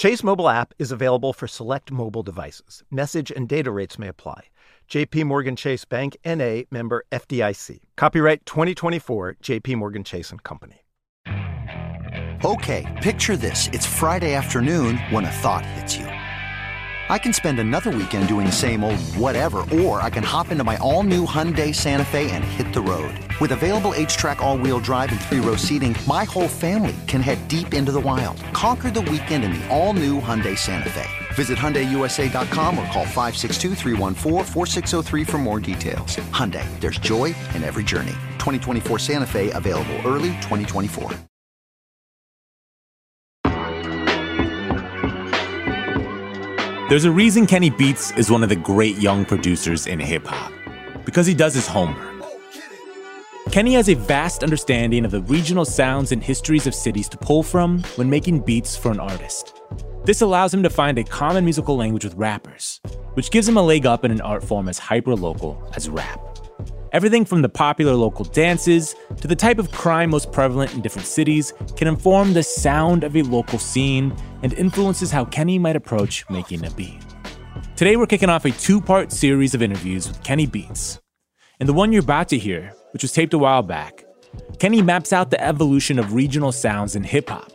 Chase mobile app is available for select mobile devices. Message and data rates may apply. JP Morgan Chase Bank NA member FDIC. Copyright 2024 JP Morgan Chase and Company. Okay, picture this. It's Friday afternoon when a thought hits you. I can spend another weekend doing the same old whatever, or I can hop into my all-new Hyundai Santa Fe and hit the road. With available H-Track all-wheel drive and three-row seating, my whole family can head deep into the wild. Conquer the weekend in the all-new Hyundai Santa Fe. Visit HyundaiUSA.com or call 562 for more details. Hyundai, there's joy in every journey. 2024 Santa Fe, available early 2024. There's a reason Kenny Beats is one of the great young producers in hip hop because he does his homework. Kenny has a vast understanding of the regional sounds and histories of cities to pull from when making beats for an artist. This allows him to find a common musical language with rappers, which gives him a leg up in an art form as hyper-local as rap. Everything from the popular local dances to the type of crime most prevalent in different cities can inform the sound of a local scene and influences how Kenny might approach making a beat. Today, we're kicking off a two part series of interviews with Kenny Beats. In the one you're about to hear, which was taped a while back, Kenny maps out the evolution of regional sounds in hip hop,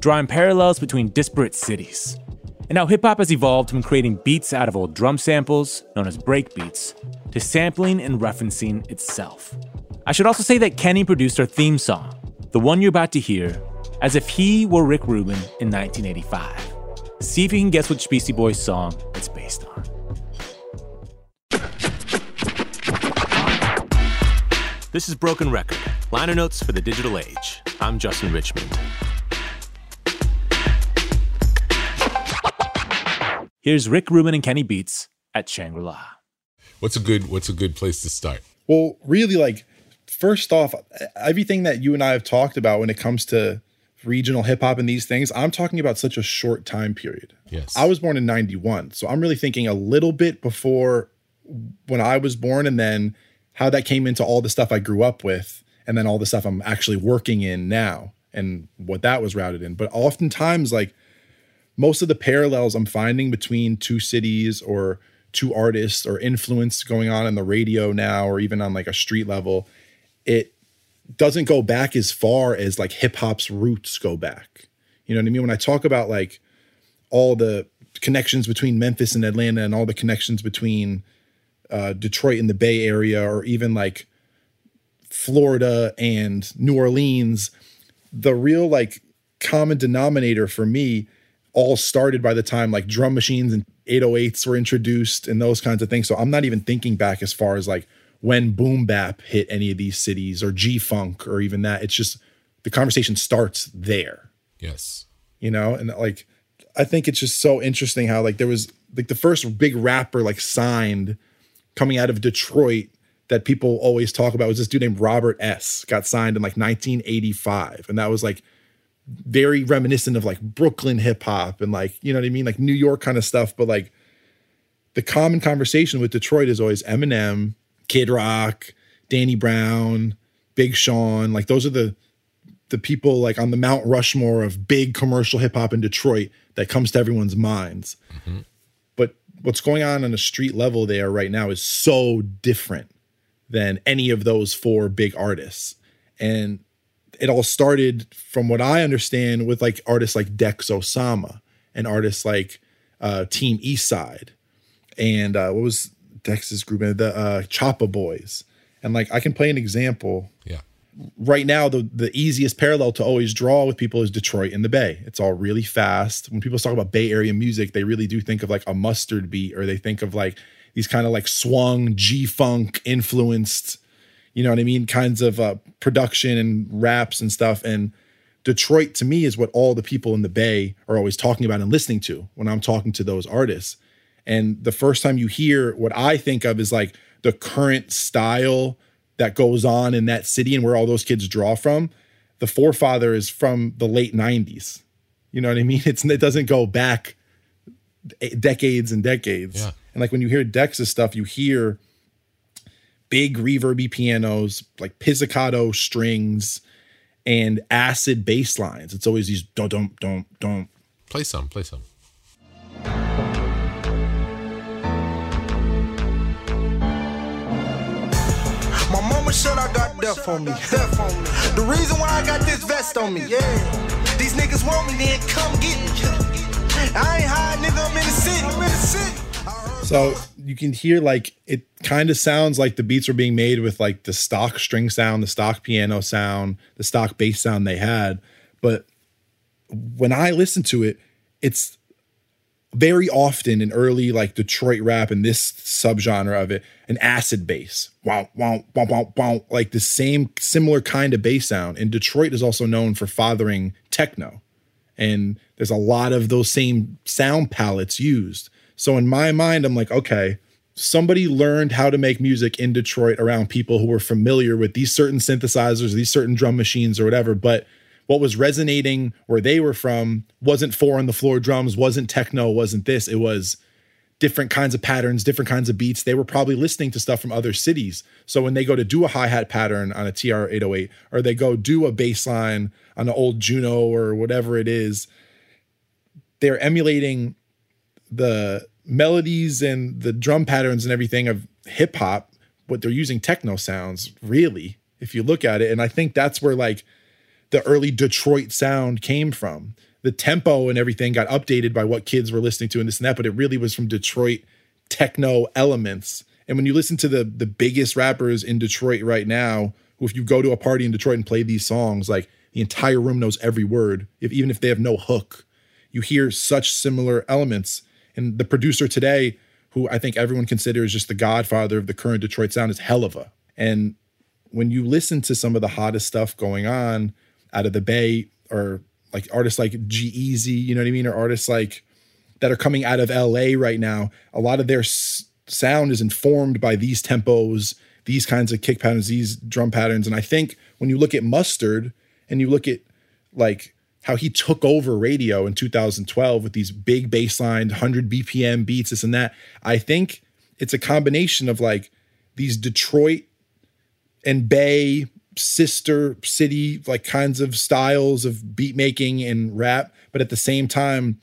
drawing parallels between disparate cities, and how hip hop has evolved from creating beats out of old drum samples, known as breakbeats, to sampling and referencing itself. I should also say that Kenny produced our theme song, the one you're about to hear, as if he were Rick Rubin in 1985. See if you can guess which Beastie Boys song it's based on. This is Broken Record, liner notes for the digital age. I'm Justin Richmond. Here's Rick Rubin and Kenny Beats at Shangri-La. What's a good What's a good place to start? Well, really, like first off, everything that you and I have talked about when it comes to regional hip hop and these things, I'm talking about such a short time period. Yes. I was born in 91. So I'm really thinking a little bit before when I was born and then how that came into all the stuff I grew up with and then all the stuff I'm actually working in now and what that was routed in. But oftentimes, like most of the parallels I'm finding between two cities or two artists or influence going on in the radio now or even on like a street level, it doesn't go back as far as like hip hop's roots go back. You know what I mean? When I talk about like all the connections between Memphis and Atlanta and all the connections between uh, Detroit and the Bay Area or even like Florida and New Orleans, the real like common denominator for me all started by the time like drum machines and 808s were introduced and those kinds of things. So I'm not even thinking back as far as like when boom bap hit any of these cities or G funk or even that. It's just the conversation starts there. Yes. You know, and like I think it's just so interesting how like there was like the first big rapper like signed coming out of Detroit that people always talk about was this dude named Robert S. got signed in like 1985 and that was like very reminiscent of like Brooklyn hip hop and like, you know what I mean? Like New York kind of stuff. But like the common conversation with Detroit is always Eminem, Kid Rock, Danny Brown, Big Sean. Like those are the the people like on the Mount Rushmore of big commercial hip hop in Detroit that comes to everyone's minds. Mm-hmm. But what's going on on a street level there right now is so different than any of those four big artists. And it all started from what I understand with like artists like Dex Osama and artists like uh, Team Eastside. and uh, what was Dex's group? The uh, Choppa Boys. And like I can play an example. Yeah. Right now, the the easiest parallel to always draw with people is Detroit and the Bay. It's all really fast. When people talk about Bay Area music, they really do think of like a mustard beat, or they think of like these kind of like swung G funk influenced, you know what I mean, kinds of uh, production and raps and stuff. And Detroit to me is what all the people in the Bay are always talking about and listening to when I'm talking to those artists. And the first time you hear what I think of is like the current style that goes on in that city and where all those kids draw from, the forefather is from the late 90s. You know what I mean? It's it doesn't go back decades and decades. Yeah. And like when you hear Dex's stuff, you hear big reverby pianos, like pizzicato strings, and acid bass lines. It's always these don't don't don't don't. Play some, play some. My mama said I got death on me. Death on me. The reason why I got this vest on me, yeah. These niggas want me, then come get me. I ain't high, nigga. I'm in the city. I'm in the city. So you can hear like it kind of sounds like the beats were being made with like the stock string sound, the stock piano sound, the stock bass sound they had. But when I listen to it, it's very often in early like Detroit rap and this subgenre of it, an acid bass. Wow, wow, wow, wow. Like the same similar kind of bass sound. And Detroit is also known for fathering techno. And there's a lot of those same sound palettes used. So in my mind, I'm like, okay, somebody learned how to make music in Detroit around people who were familiar with these certain synthesizers, these certain drum machines, or whatever. But what was resonating where they were from wasn't four on the floor drums, wasn't techno, wasn't this. It was different kinds of patterns, different kinds of beats. They were probably listening to stuff from other cities. So when they go to do a hi hat pattern on a TR 808, or they go do a bass line on an old Juno or whatever it is, they're emulating the melodies and the drum patterns and everything of hip hop, but they're using techno sounds, really, if you look at it. And I think that's where like the early Detroit sound came from. The tempo and everything got updated by what kids were listening to and this and that, but it really was from Detroit techno elements. And when you listen to the the biggest rappers in Detroit right now, who if you go to a party in Detroit and play these songs, like the entire room knows every word, if even if they have no hook, you hear such similar elements. And the producer today, who I think everyone considers just the godfather of the current Detroit sound, is Helluva. And when you listen to some of the hottest stuff going on out of the Bay, or like artists like G-Eazy, you know what I mean, or artists like that are coming out of LA right now, a lot of their s- sound is informed by these tempos, these kinds of kick patterns, these drum patterns. And I think when you look at Mustard and you look at like how he took over radio in 2012 with these big baseline 100 BPM beats, this and that, I think it's a combination of like these Detroit and Bay sister city like kinds of styles of beat making and rap, but at the same time,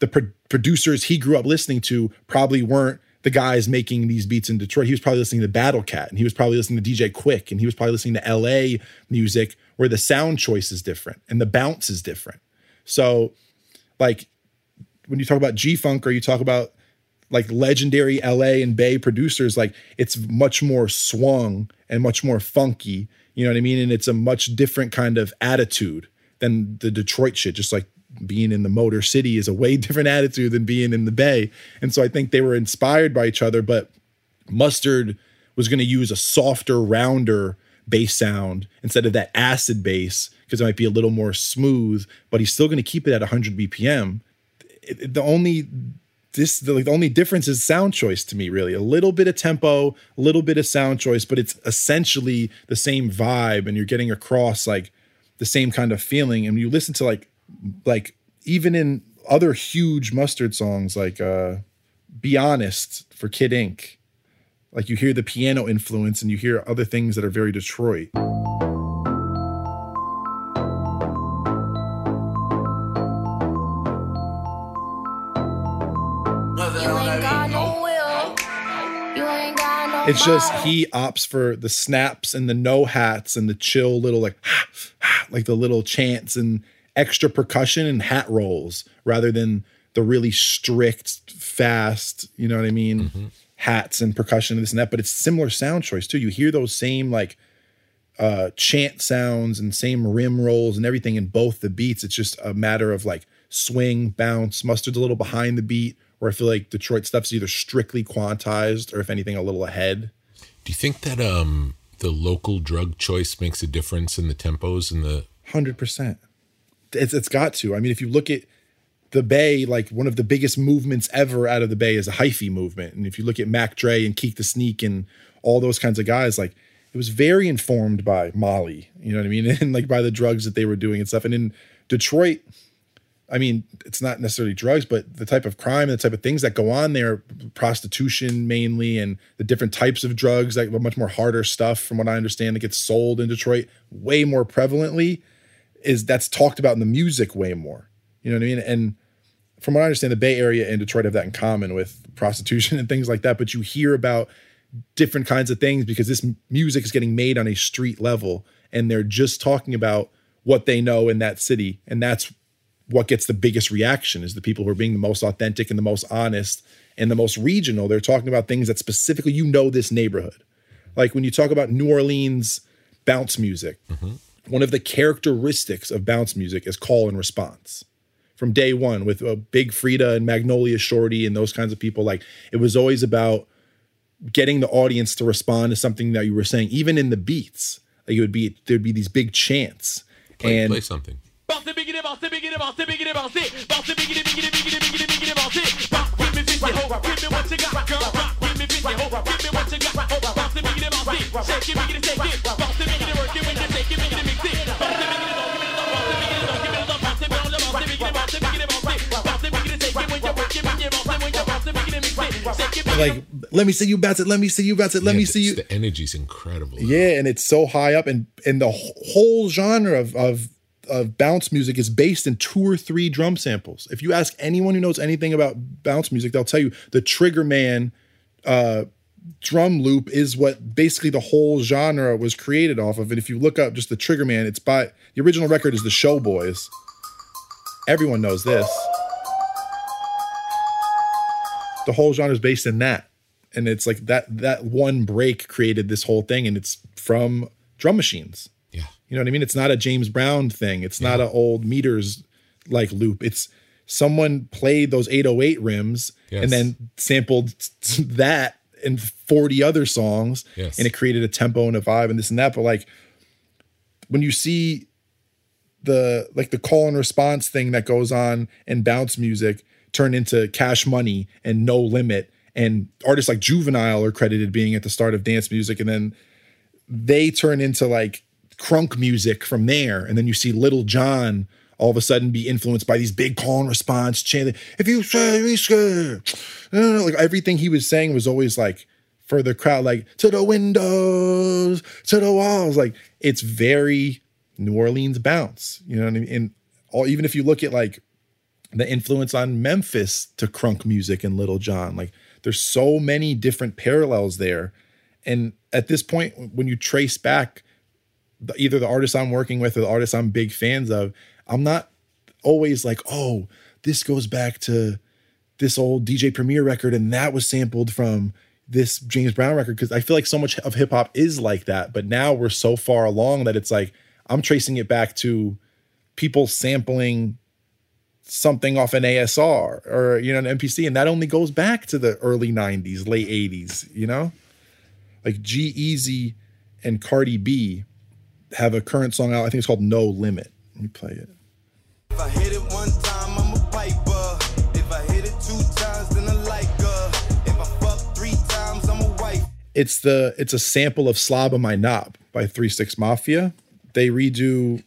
the pro- producers he grew up listening to probably weren't the guys making these beats in Detroit. He was probably listening to Battle Cat and he was probably listening to DJ Quick and he was probably listening to LA music where the sound choice is different and the bounce is different. So, like, when you talk about G Funk or you talk about like legendary LA and Bay producers, like it's much more swung and much more funky. You know what I mean? And it's a much different kind of attitude than the Detroit shit. Just like being in the Motor City is a way different attitude than being in the Bay. And so I think they were inspired by each other, but Mustard was going to use a softer, rounder bass sound instead of that acid bass because it might be a little more smooth, but he's still going to keep it at 100 BPM. The only this the, like, the only difference is sound choice to me really a little bit of tempo a little bit of sound choice but it's essentially the same vibe and you're getting across like the same kind of feeling and you listen to like like even in other huge mustard songs like uh be honest for kid ink like you hear the piano influence and you hear other things that are very detroit. You ain't got no will. You ain't got no it's just he opts for the snaps and the no hats and the chill little like like the little chants and extra percussion and hat rolls rather than the really strict, fast, you know what I mean, mm-hmm. Hats and percussion and this and that. But it's similar sound choice too. You hear those same like uh chant sounds and same rim rolls and everything in both the beats. It's just a matter of like swing, bounce, mustard's a little behind the beat, where I feel like Detroit stuff's either strictly quantized or if anything, a little ahead. Do you think that um the local drug choice makes a difference in the tempos and the Hundred percent. It's it's got to. I mean, if you look at the Bay, like one of the biggest movements ever out of the Bay is a hyphy movement. And if you look at Mac Dre and Keek the Sneak and all those kinds of guys, like it was very informed by Molly, you know what I mean? And like by the drugs that they were doing and stuff. And in Detroit, I mean, it's not necessarily drugs, but the type of crime, and the type of things that go on there, prostitution mainly, and the different types of drugs, like much more harder stuff, from what I understand, that gets sold in Detroit way more prevalently, is that's talked about in the music way more. You know what I mean? And from what I understand, the Bay Area and Detroit have that in common with prostitution and things like that. But you hear about different kinds of things because this music is getting made on a street level, and they're just talking about what they know in that city, and that's what gets the biggest reaction is the people who are being the most authentic and the most honest and the most regional. They're talking about things that specifically you know this neighborhood. Like when you talk about New Orleans bounce music, mm-hmm. one of the characteristics of bounce music is call and response. From day one, with uh, Big Frida and Magnolia Shorty and those kinds of people, like it was always about getting the audience to respond to something that you were saying, even in the beats. Like it would be there'd be these big chants. play, and play something? Like, let me see you bounce it, let me see you bounce it, let Yeah, me see you. The energy's incredible. Yeah, and it's so high up, and and the whole genre of of of bounce music is based in two or three drum samples. If you ask anyone who knows anything about bounce music, they'll tell you the Trigger Man uh, drum loop is what basically the whole genre was created off of. And if you look up just the Trigger Man, it's by the original record is the Showboys. Everyone knows this. The whole genre is based in that. And it's like that that one break created this whole thing and it's from drum machines. Yeah. you know what i mean? It's not a james brown thing. It's not an old meters like loop. It's someone played those 808 rims Yes. and then sampled that in 40 other songs Yes. and it created a tempo and a vibe and this and that. But like when you see the like the call and response thing that goes on in bounce music turn into cash money and no limit. And artists like juvenile are credited being at the start of dance music. And then they turn into like crunk music from there. And then you see little john all of a sudden be influenced by these big call and response chanting if you say we scared like everything he was saying was always like for the crowd like to the windows to the walls. Like it's very new orleans bounce you know what i mean? And all even if you look at like the influence on Memphis to crunk music and Little John. Like there's so many different parallels there. And at this point, when you trace back the, either the artists I'm working with or the artists I'm big fans of, I'm not always like, oh, this goes back to this old DJ Premier record and that was sampled from this James Brown record. Cause I feel like so much of hip hop is like that. But now we're so far along that it's like I'm tracing it back to people sampling something off an ASR or you know an MPC, and that only goes back to the early '90s, late '80s. You know, like G Easy and Cardi B have a current song out. I think it's called No Limit. Let me play it. If I hit it one time, I'm a piper. If I hit it two times, then I like her. If I fuck three times, I'm a wife. It's the it's a sample of "Slob on My Knob" by Three Six Mafia. They redo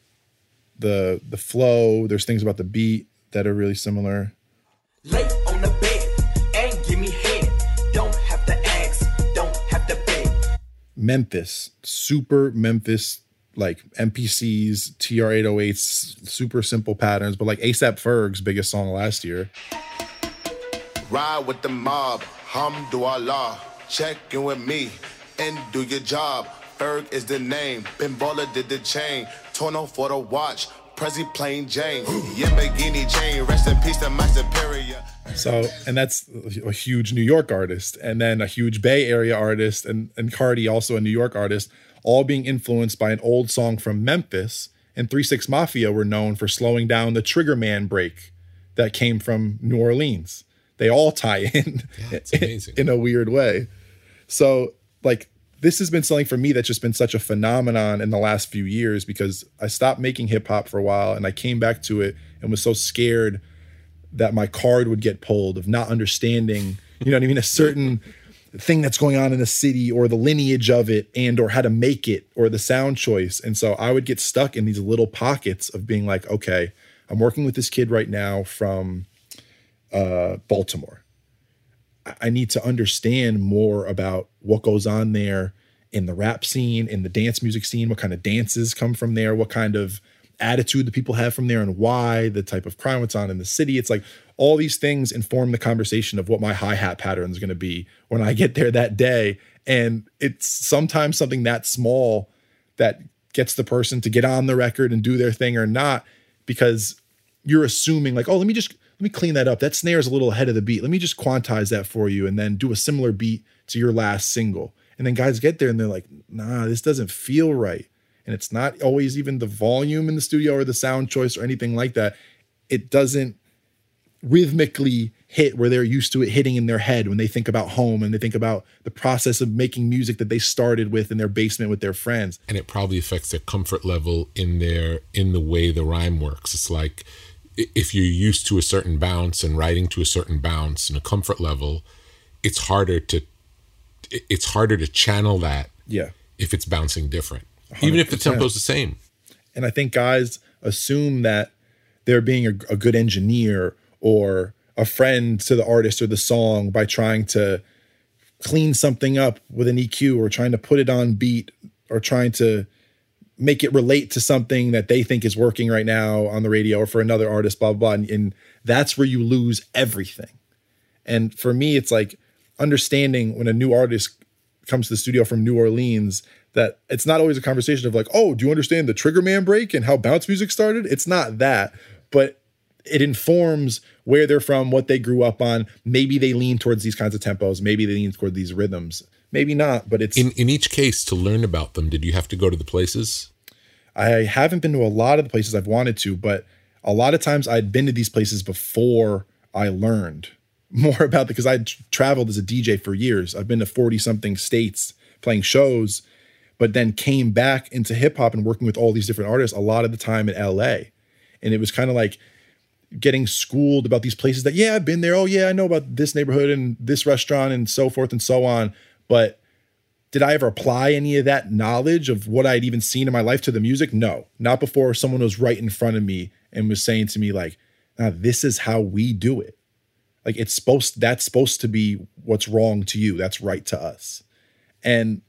the the flow. There's things about the beat that are really similar. Lay on the bed and give me head. Don't have to ask, don't have to beg. Memphis, super Memphis, like MPCs, TR-808s, super simple patterns, but like ASAP Ferg's biggest song last year. Ride with the mob, hamdulillah. Check in with me and do your job. Ferg is the name. Pinballer did the chain. Torno for the watch. Prezi plain Jane. Yamborghini chain. Rest in peace to my superior. So, and that's a huge New York artist, and then a huge Bay Area artist, and and Cardi also a New York artist, all being influenced by an old song from Memphis. And Three Six Mafia were known for slowing down the Trigger Man break that came from New Orleans. They all tie in in, in a weird way. So, like, this has been something for me that's just been such a phenomenon in the last few years because I stopped making hip hop for a while and I came back to it and was so scared that my card would get pulled of not understanding, you know what I mean, a certain thing that's going on in the city or the lineage of it and or how to make it or the sound choice. And so I would get stuck in these little pockets of being like, okay, I'm working with this kid right now from uh, Baltimore. I need to understand more about what goes on there in the rap scene, in the dance music scene, what kind of dances come from there, what kind of attitude the people have from there and why, the type of crime that's on in the city. It's like all these things inform the conversation of what my hi-hat pattern is going to be when I get there that day. And it's sometimes something that small that gets the person to get on the record and do their thing or not, because you're assuming like, oh, let me just let me clean that up. That snare is a little ahead of the beat. Let me just quantize that for you and then do a similar beat to your last single. And then guys get there and they're like, nah, this doesn't feel right. And it's not always even the volume in the studio or the sound choice or anything like that. It doesn't rhythmically hit where they're used to it hitting in their head when they think about home and they think about the process of making music that they started with in their basement with their friends. And it probably affects their comfort level in their in the way the rhyme works. It's like if you're used to a certain bounce and riding to a certain bounce and a comfort level, it's harder to it's harder to channel that yeah if it's bouncing different 100%. even if the tempo's the same and i think guys assume that they're being a, a, good engineer or a friend to the artist or the song by trying to clean something up with an eq or trying to put it on beat or trying to make it relate to something that they think is working right now on the radio or for another artist, blah, blah, blah. And, and that's where you lose everything. And for me, it's like understanding when a new artist comes to the studio from New Orleans that it's not always a conversation of like, oh, do you understand the Trigger Man break and how bounce music started? It's not that, but it informs where they're from, what they grew up on. Maybe they lean towards these kinds of tempos. Maybe they lean toward these rhythms maybe not, but it's in in each case to learn about them. Did you have to go to the places? I haven't been to a lot of the places I've wanted to, but a lot of times I'd been to these places before I learned more about because I traveled as a DJ for years. I've been to 40 something states playing shows, but then came back into hip hop and working with all these different artists a lot of the time in LA. And it was kind of like getting schooled about these places that, yeah, I've been there. Oh, yeah, I know about this neighborhood and this restaurant and so forth and so on. But did I ever apply any of that knowledge of what I'd even seen in my life to the music? No, not before someone was right in front of me and was saying to me, like, now this is how we do it. Like it's supposed that's supposed to be what's wrong to you. That's right to us. And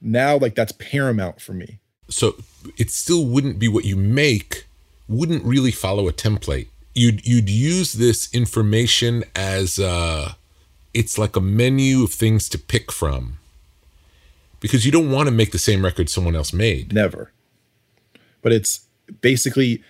now like that's paramount for me. So it still wouldn't be what you make, wouldn't really follow a template. You'd you'd use this information as uh it's like a menu of things to pick from because you don't want to make the same record someone else made. Never. But it's basically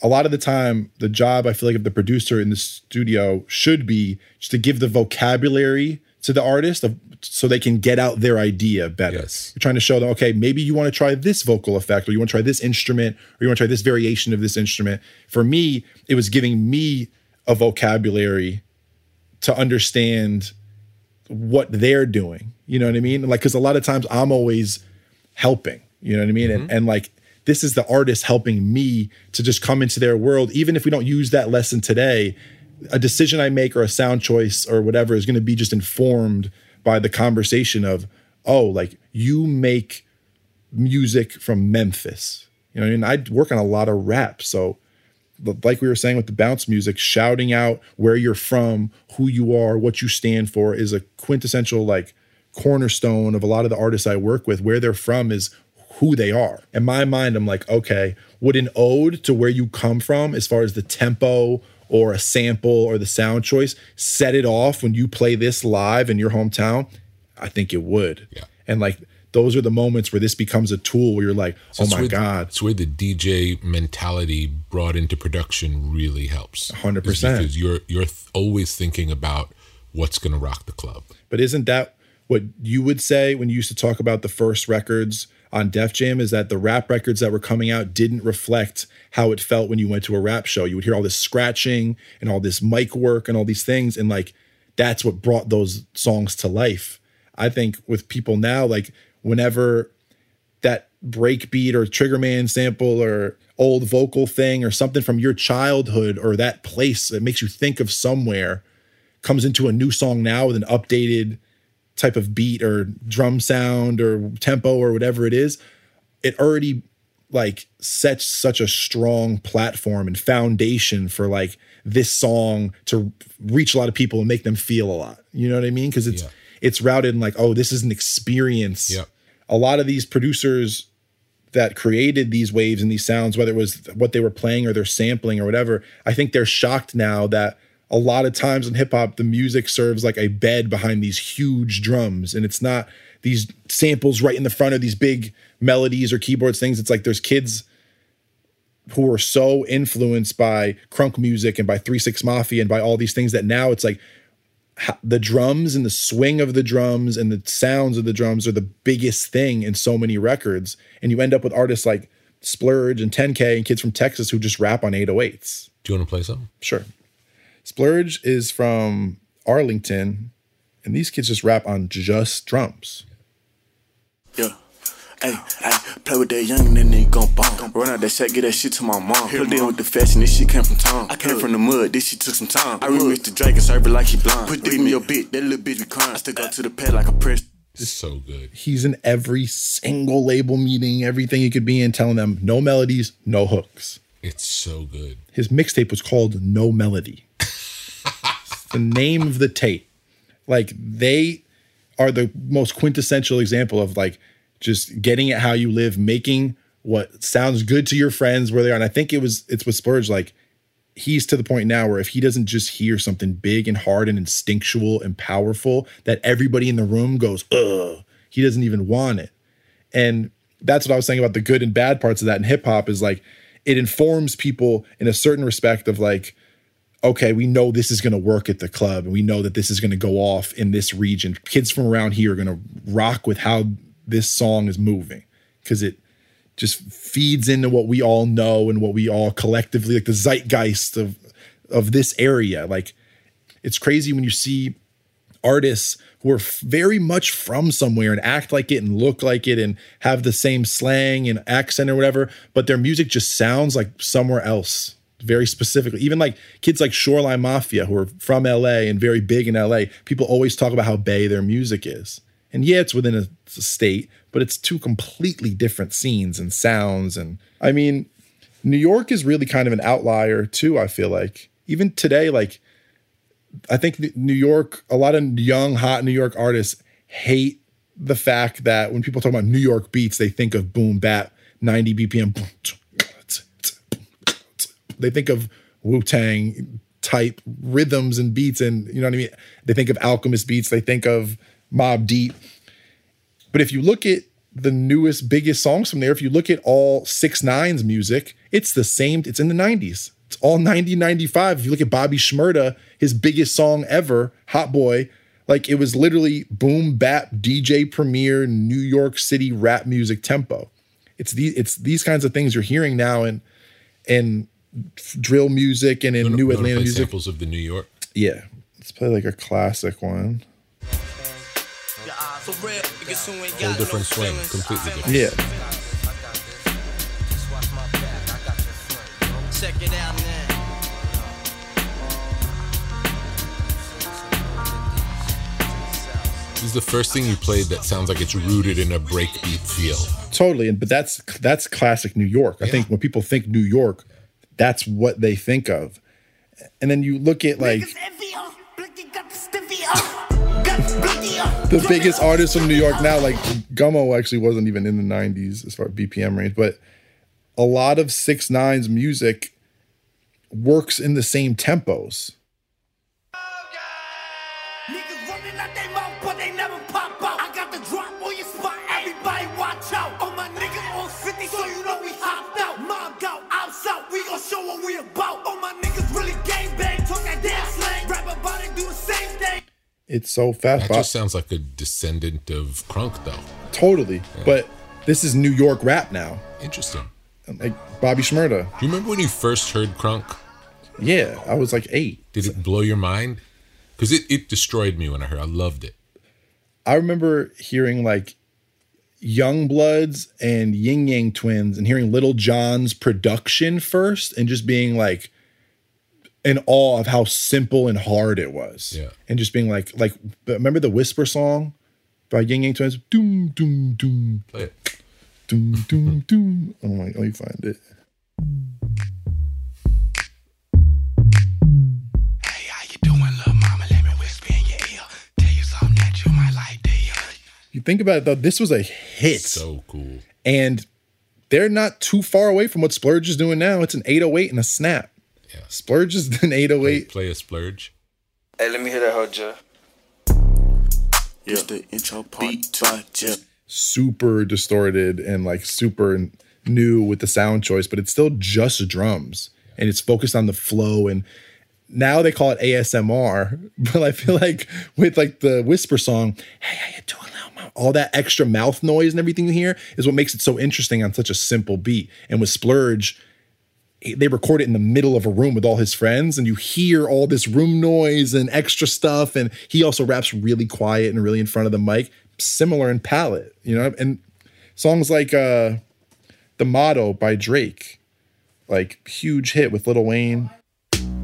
a lot of the time the job I feel like of the producer in the studio should be just to give the vocabulary to the artist of, so they can get out their idea better. Yes. You're trying to show them, okay, maybe you want to try this vocal effect, or you want to try this instrument, or you want to try this variation of this instrument. For me, it was giving me a vocabulary to understand what they're doing. You know what I mean? Like, because a lot of times I'm always helping. You know what I mean? Mm-hmm. And and like this is the artist helping me to just come into their world, even if we don't use that lesson today. A decision I make or a sound choice or whatever is going to be just informed by the conversation of, oh, like you make music from Memphis. You know, I mean, I work on a lot of rap, so like we were saying with the bounce music, shouting out where you're from, who you are, what you stand for is a quintessential like cornerstone of a lot of the artists I work with. Where they're from is who they are. In my mind, I'm like, okay, would an ode to where you come from, as far as the tempo or a sample or the sound choice, set it off when you play this live in your hometown? I think it would. Yeah. And like those are the moments where this becomes a tool where you're like, So oh my where- god, it's where the DJ mentality brought into production really helps. 100%. Is because you're you're always thinking about what's going to rock the club. But isn't that what you would say when you used to talk about the first records on Def Jam? Is that the rap records that were coming out didn't reflect how it felt when you went to a rap show? You would hear all this scratching and all this mic work and all these things. And like, that's what brought those songs to life. I think with people now, like, whenever that breakbeat or Triggerman sample or old vocal thing or something from your childhood or that place that makes you think of somewhere comes into a new song now with an updated type of beat or drum sound or tempo or whatever it is, it already like sets such a strong platform and foundation for like this song to reach a lot of people and make them feel a lot. You know what I mean? Because it's Yeah. It's routed in like, oh, this is an experience. Yeah. A lot of these producers that created these waves and these sounds, whether it was what they were playing or their sampling or whatever, I think they're shocked now that a lot of times in hip hop, the music serves like a bed behind these huge drums. And it's not these samples right in the front of these big melodies or keyboards things. It's like there's kids who are so influenced by crunk music and by 3 6 Mafia and by all these things that now it's like the drums and the swing of the drums and the sounds of the drums are the biggest thing in so many records. And you end up with artists like Splurge and 10K and kids from Texas who just rap on 808s. Do you want to play something? Sure. Splurge is from Arlington, and these kids just rap on just drums. Yeah. Hey, hey, play with that young and that nigga gon' bomb. Run out that shit, get that shit to my mom. Play in with the fashion, this shit came from town. I came from the mud, this shit took some time. I remix the Drake and serve it like he blind. Put dick in your bit, that little bitch be crying. I still go uh, to the pad like a press. It's so good. He's in every single label meeting, everything he could be in, telling them no melodies, no hooks. It's so good. His mixtape was called No Melody. The name of the tape. Like they are the most quintessential example of like just getting it how you live, making what sounds good to your friends where they are. And I think it was it's with Spurge, like he's to the point now where if he doesn't just hear something big and hard and instinctual and powerful, that everybody in the room goes, ugh, he doesn't even want it. And that's what I was saying about the good and bad parts of that in hip hop is like it informs people in a certain respect of like, okay, we know this is going to work at the club and we know that this is going to go off in this region. Kids from around here are going to rock with how this song is moving because it just feeds into what we all know and what we all collectively like the zeitgeist of of this area. Like it's crazy when you see artists who are very much from somewhere and act like it and look like it and have the same slang and accent or whatever, but their music just sounds like somewhere else. Very specifically, even like kids like Shoreline Mafia, who are from LA and very big in LA, people always talk about how Bay their music is. And yeah, it's within a, a state, but it's two completely different scenes and sounds. And I mean, New York is really kind of an outlier too, I feel like. Even today, like I think New York, a lot of young, hot New York artists hate the fact that when people talk about New York beats, they think of boom bap, 90 BPM. They think of Wu Tang type rhythms and beats, and you know what I mean? They think of Alchemist beats, they think of Mob Deep. But if you look at the newest, biggest songs from there, if you look at all Six Nines music, it's the same, it's in the 90s. It's all 90, 95. If you look at Bobby Shmurda, his biggest song ever, Hot Boy, like it was literally boom bap DJ premiere New York City rap music tempo. It's these it's these kinds of things you're hearing now in in drill music and in You New Atlanta music. samples of the New York. Yeah. Let's play like a classic one. Whole different swing, completely different. Yeah. Check it out now. This is the first thing you played that sounds like it's rooted in a breakbeat feel. Totally, and but that's that's classic New York. I think when people think New York, that's what they think of. And then you look at like the biggest artists from New York now, like Gummo actually wasn't even in the 90s as far as BPM range, but a lot of Six Nine's music works in the same tempos. It's so fast. That just sounds like a descendant of Crunk, though. totally. But this is New York rap now. Interesting. Like Bobby Shmurda. Do you remember when you first heard Crunk? Yeah, I was like eight. Did it blow your mind? Because it, it destroyed me when I heard. I loved it. I remember hearing like Young Bloods and Ying Yang Twins and hearing Little John's production first and just being like in awe of how simple and hard it was. Yeah. And just being like, like, remember the Whisper song by Ying Yang Twins? Doom, doom, doom. Play it. Doom, doom, doom. Oh my, let me find it. Hey, how you doing, little mama? Let me whisper in your ear. Tell you something that you might like to hear. You think about it though, this was a hit. So cool. and they're not too far away from what Splurge is doing now. It's an 808 and a snap. Yeah. Splurge is an 808. Play a splurge. Hey, let me hear that whole Jeff. It's the intro part by Jeff. super distorted and like super new with the sound choice, but it's still just drums and it's focused on the flow. And now they call it ASMR, but I feel like with like the whisper song, hey, how you doing, little mama? All that extra mouth noise and everything you hear is what makes it so interesting on such a simple beat. And with Splurge, they record it in the middle of a room with all his friends and you hear all this room noise and extra stuff and he also raps really quiet and really in front of the mic similar in palette you know and songs like uh the motto by drake like huge hit with Lil wayne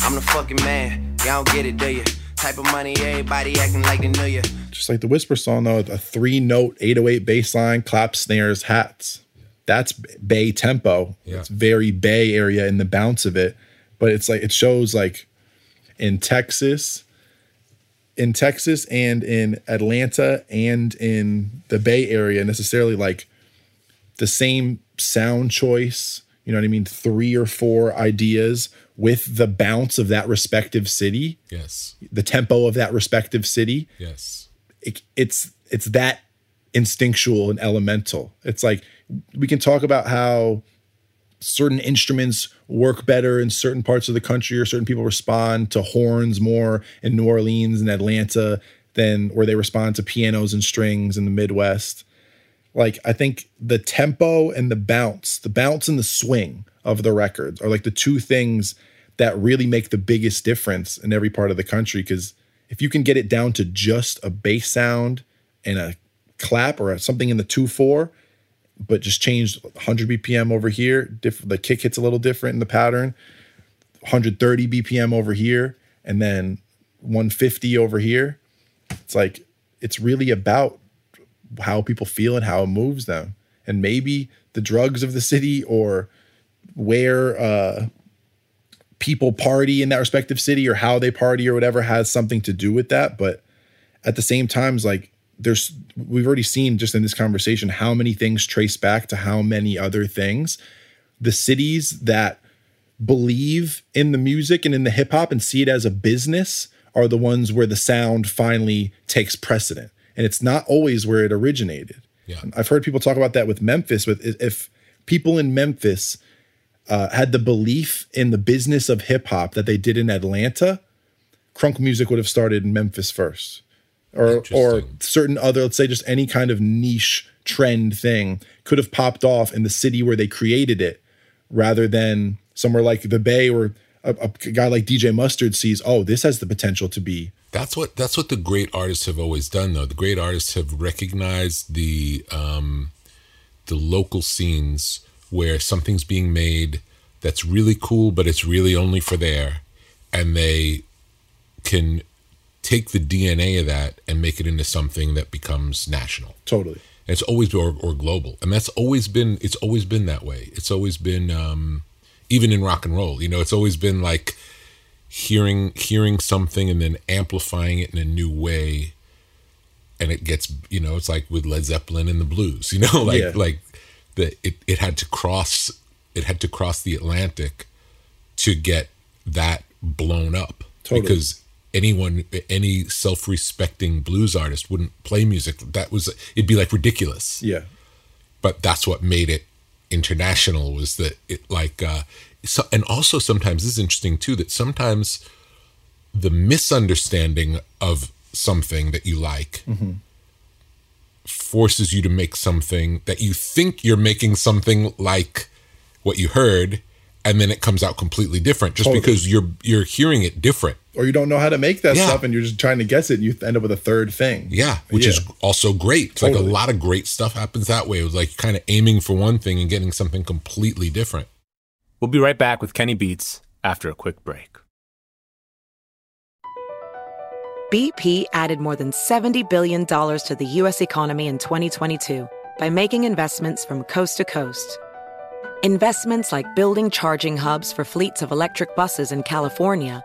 I'm the fucking man. Y'all get it, do you? Type of money, everybody acting like they knew you. just like the whisper song though a three note 808 bass line clap snares hats that's bay tempo Yeah. it's very bay area in the bounce of it but it's like it shows like in texas in texas and in atlanta and in the bay area necessarily like the same sound choice you know what i mean three or four ideas with the bounce of that respective city Yes. the tempo of that respective city Yes. it, it's it's that instinctual and elemental. It's like we can talk about how certain instruments work better in certain parts of the country or certain people respond to horns more in New Orleans and Atlanta than where they respond to pianos and strings in the Midwest. Like I think the tempo and the bounce, the bounce and the swing of the records are like the two things that really make the biggest difference in every part of the country because if you can get it down to just a bass sound and a clap or something in the 2-4 but just change 100 bpm over here. Diff- the kick hits a little different in the pattern. 130 bpm over here and then 150 over here. It's like it's really about how people feel and how it moves them. And maybe the drugs of the city or where uh people party in that respective city or how they party or whatever has something to do with that. But at the same time it's like there's we've already seen just in this conversation how many things trace back to how many other things. The cities that believe in the music and in the hip hop and see it as a business are the ones where the sound finally takes precedent. And it's not always where it originated. Yeah. i've heard people talk about that with memphis with if people in memphis uh, had the belief in the business of hip hop that they did in Atlanta, crunk music would have started in Memphis first, or or certain other, let's say, just any kind of niche trend thing could have popped off in the city where they created it, rather than somewhere like the Bay where a, a guy like DJ Mustard sees, oh, this has the potential to be. That's what that's what the great artists have always done though. The great artists have recognized the um the local scenes where something's being made that's really cool but it's really only for there and they can take the DNA of that and make it into something that becomes national. Totally. And it's always or, or global, and that's always been it's always been that way. It's always been um, even in rock and roll. You know, it's always been like hearing hearing something and then amplifying it in a new way, and it gets you know it's like with Led Zeppelin and the blues. You know, like Yeah. like the it it had to cross it had to cross the Atlantic to get that blown up Totally. because anyone any self-respecting blues artist wouldn't play music that was it'd be like ridiculous Yeah. but that's what made it international was that it like uh so, and also sometimes this is interesting too that sometimes the misunderstanding of something that you like Mm-hmm. forces you to make something that you think you're making something like what you heard and then it comes out completely different just Totally. because you're you're hearing it different Or you don't know how to make that Yeah. stuff and you're just trying to guess it and you end up with a third thing. yeah which is also great it's like a lot of great stuff happens that way it was like kind of aiming for one thing and getting something completely different We'll be right back with Kenny Beats after a quick break. BP added more than $70 billion to the U.S. economy in 2022 by making investments from coast to coast. Investments like building charging hubs for fleets of electric buses in California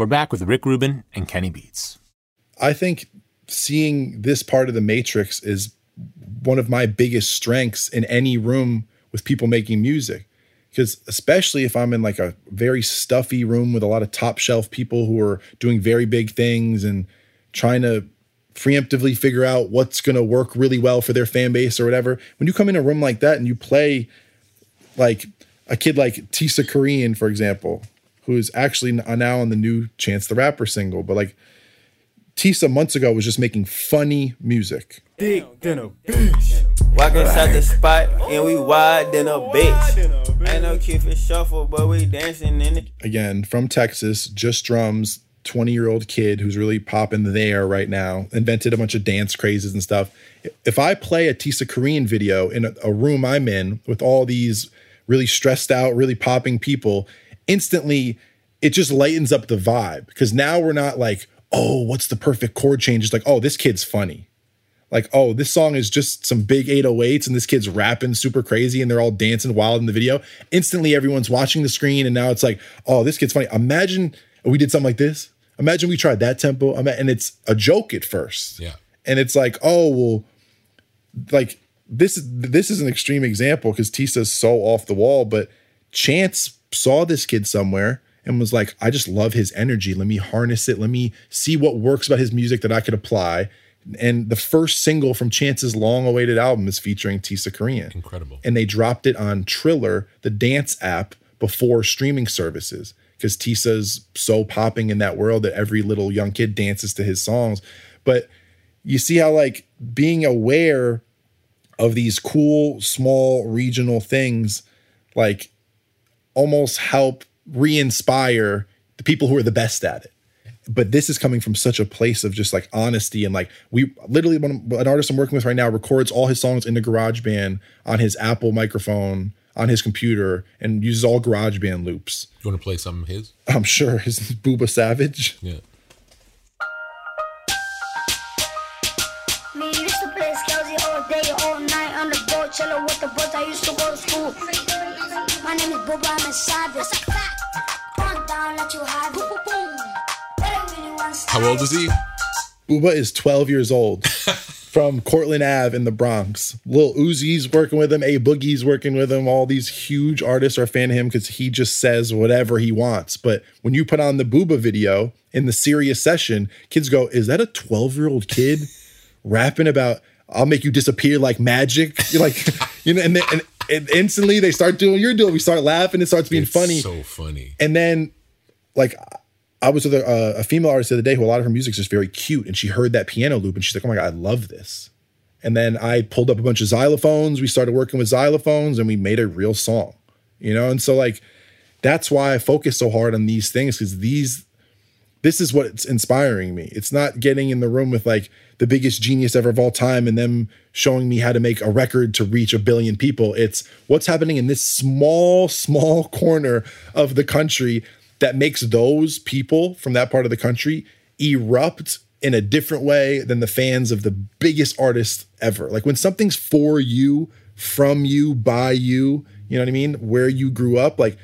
We're back with Rick Rubin and Kenny Beats. I think seeing this part of the matrix is one of my biggest strengths in any room with people making music. Because especially if I'm in like a very stuffy room with a lot of top shelf people who are doing very big things and trying to preemptively figure out what's going to work really well for their fan base or whatever. When you come in a room like that and you play like a kid like Tisa Korean, for example, who is actually now on the new Chance the Rapper single, but like Tisa months ago was just making funny music. Dick than a bitch. Walk inside the spot and we wide than a bitch. Ain't no kid for shuffle, but we dancing in it. Again, from Texas, just drums, 20 year old kid who's really popping there right now, invented a bunch of dance crazes and stuff. If I play a Tisa Korean video in a, a room I'm in with all these really stressed out, really popping people, instantly it just lightens up the vibe because now we're not like, oh, what's the perfect chord change? It's like, oh, this kid's funny. Like, oh, this song is just some big 808s and this kid's rapping super crazy and they're all dancing wild in the video. Instantly, everyone's watching the screen and now it's like, oh, this kid's funny. Imagine we did something like this. Imagine we tried that tempo. And it's a joke at first. Yeah. And it's like, oh, well, like this this is an extreme example because Tisa's so off the wall, but Chance saw this kid somewhere and was like, I just love his energy. Let me harness it. Let me see what works about his music that I could apply. And the first single from Chance's long awaited album is featuring Tisa Korean. Incredible. And they dropped it on Triller, the dance app, before streaming services because Tisa's so popping in that world that every little young kid dances to his songs. But you see how, like, being aware of these cool small regional things like almost help re-inspire the people who are the best at it but this is coming from such a place of just like honesty and like we literally one, an artist I'm working with right now records all his songs into GarageBand on his Apple microphone on his computer and uses all GarageBand loops. You want to play some of his? I'm sure his Booba Savage. Yeah. Me used to play Skelzy all day, all night on the boat, chillin' with the boys. I used to go to school. My name is Booba, I'm a savage. Calm down, let you have it. How old is he? Booba is 12 years old from Cortland Ave in the Bronx. Lil Uzi's working with him, A Boogie's working with him. All these huge artists are a fan of him because he just says whatever he wants. But when you put on the Booba video in the serious session, kids go, Is that a 12 year old kid rapping about I'll make you disappear like magic? You're like, you know, and, then, and, and instantly they start doing what you're doing. We start laughing, it starts being It's funny. So funny. And then, like, I was with a, a female artist the other day who a lot of her music is just very cute, and she heard that piano loop and she's like, "Oh my god, I love this." And then I pulled up a bunch of xylophones. We started working with xylophones, and we made a real song, you know. And so, like, that's why I focus so hard on these things because these, this is what's inspiring me. It's not getting in the room with like the biggest genius ever of all time and them showing me how to make a record to reach a billion people. It's what's happening in this small, small corner of the country that makes those people from that part of the country erupt in a different way than the fans of the biggest artists ever. Like when something's for you, from you, by you, you know what I mean? Where you grew up, like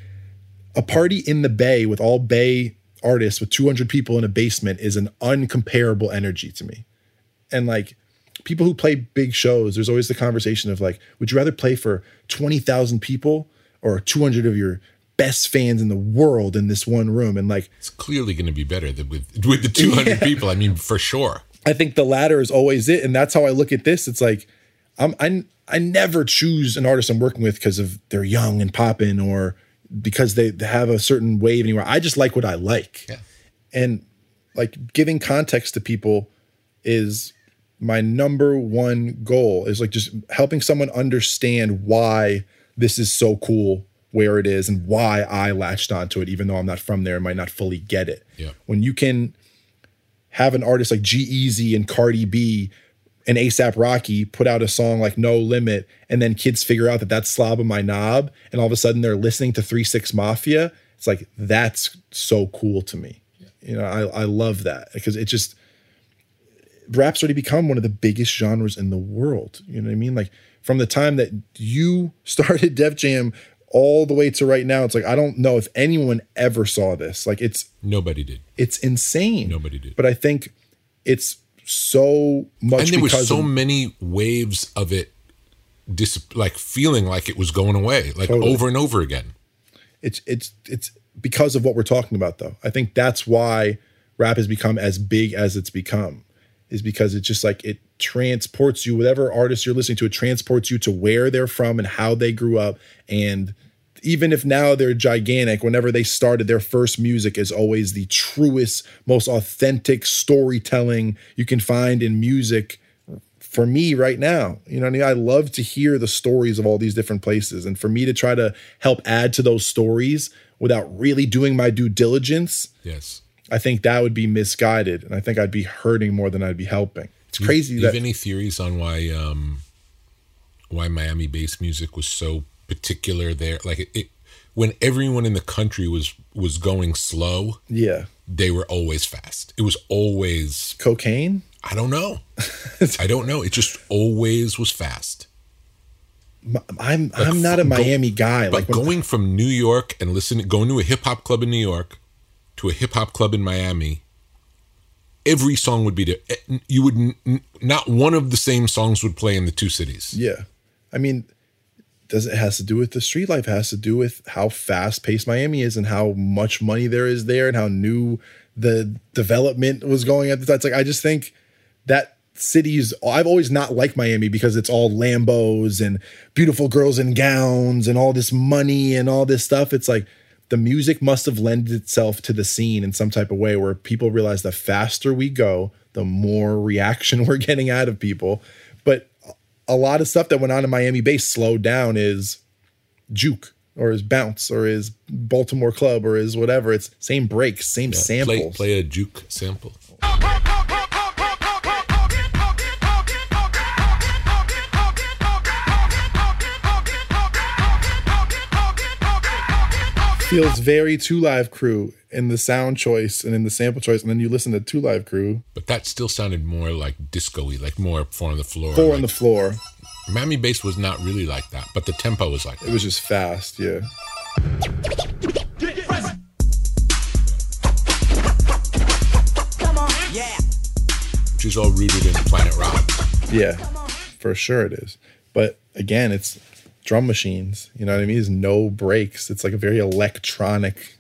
a party in the Bay with all Bay artists with 200 people in a basement is an uncomparable energy to me. And like people who play big shows, there's always the conversation of like, would you rather play for 20,000 people or 200 of your best fans in the world in this one room? And like, It's clearly going to be better than with with the 200 Yeah. people. I mean, for sure. I think the latter is always it, and that's how I look at this. It's like I'm I I never choose an artist I'm working with because of they're young and popping or because they, they have a certain wave anywhere. I just like what I like, and like giving context to people is my number one goal. Is like just helping someone understand why this is so cool where it is and why I latched onto it, even though I'm not from there and might not fully get it. Yeah. When you can have an artist like G-Eazy and Cardi B and ASAP Rocky put out a song like No Limit, and then kids figure out that that's Slob on My Knob, and all of a sudden they're listening to Three Six Mafia. It's like that's so cool to me. You know, I I love that because it just rap's already become one of the biggest genres in the world. You know what I mean? Like from the time that you started Def Jam all the way to right now, it's like I don't know if anyone ever saw this. Like it's Nobody did. it's insane. Nobody did. But I think it's so much and there were so of, many waves of it, dis- like feeling like it was going away, like Totally. over and over again. it's it's it's because of what we're talking about though. I think that's why rap has become as big as it's become is because it's just like it transports you whatever artist you're listening to it transports you to where they're from and how they grew up and even if now they're gigantic whenever they started their first music is always the truest most authentic storytelling you can find in music for me right now. You know what I mean? I love to hear the stories of all these different places. And for me to try to help add to those stories without really doing my due diligence, Yes. I think that would be misguided. And I think I'd be hurting more than I'd be helping. It's crazy Do You that have any theories on why um why Miami bass music was so particular there? Like it, it when everyone in the country was was going slow, yeah, they were always fast. It was always cocaine. I don't know. I don't know. It just always was fast. I'm Like, I'm not a go- Miami guy. But Like going from New York and listening, going to a hip hop club in New York to a hip hop club in Miami, every song would be there. Eh, You would n- not one of the same songs would play in the two cities. Yeah. I mean, does it has to do with the street life? Has to do with how fast paced Miami is and how much money there is there and how new the development was going at the time. It's like I just think that cities I've always not liked Miami because it's all Lambos and beautiful girls in gowns and all this money and all this stuff. It's like the music must have lended itself to the scene in some type of way where people realize the faster we go, the more reaction we're getting out of people. A lot of stuff that went on in Miami bass slowed down is juke or is bounce or is Baltimore club or is whatever. It's same breaks, same Yeah, samples. Play, play a juke sample. Feels very Two Live Crew in the sound choice and in the sample choice, and then you listen to Two Live Crew. But that still sounded more like disco-y, like more four on the floor. Four like, on the floor. Miami bass was not really like that, but the tempo was like It was just fast, yeah. which is all rooted in Planet Rock. Yeah, for sure it is. But again, it's drum machines. You know what I mean? There's no breaks. It's like a very electronic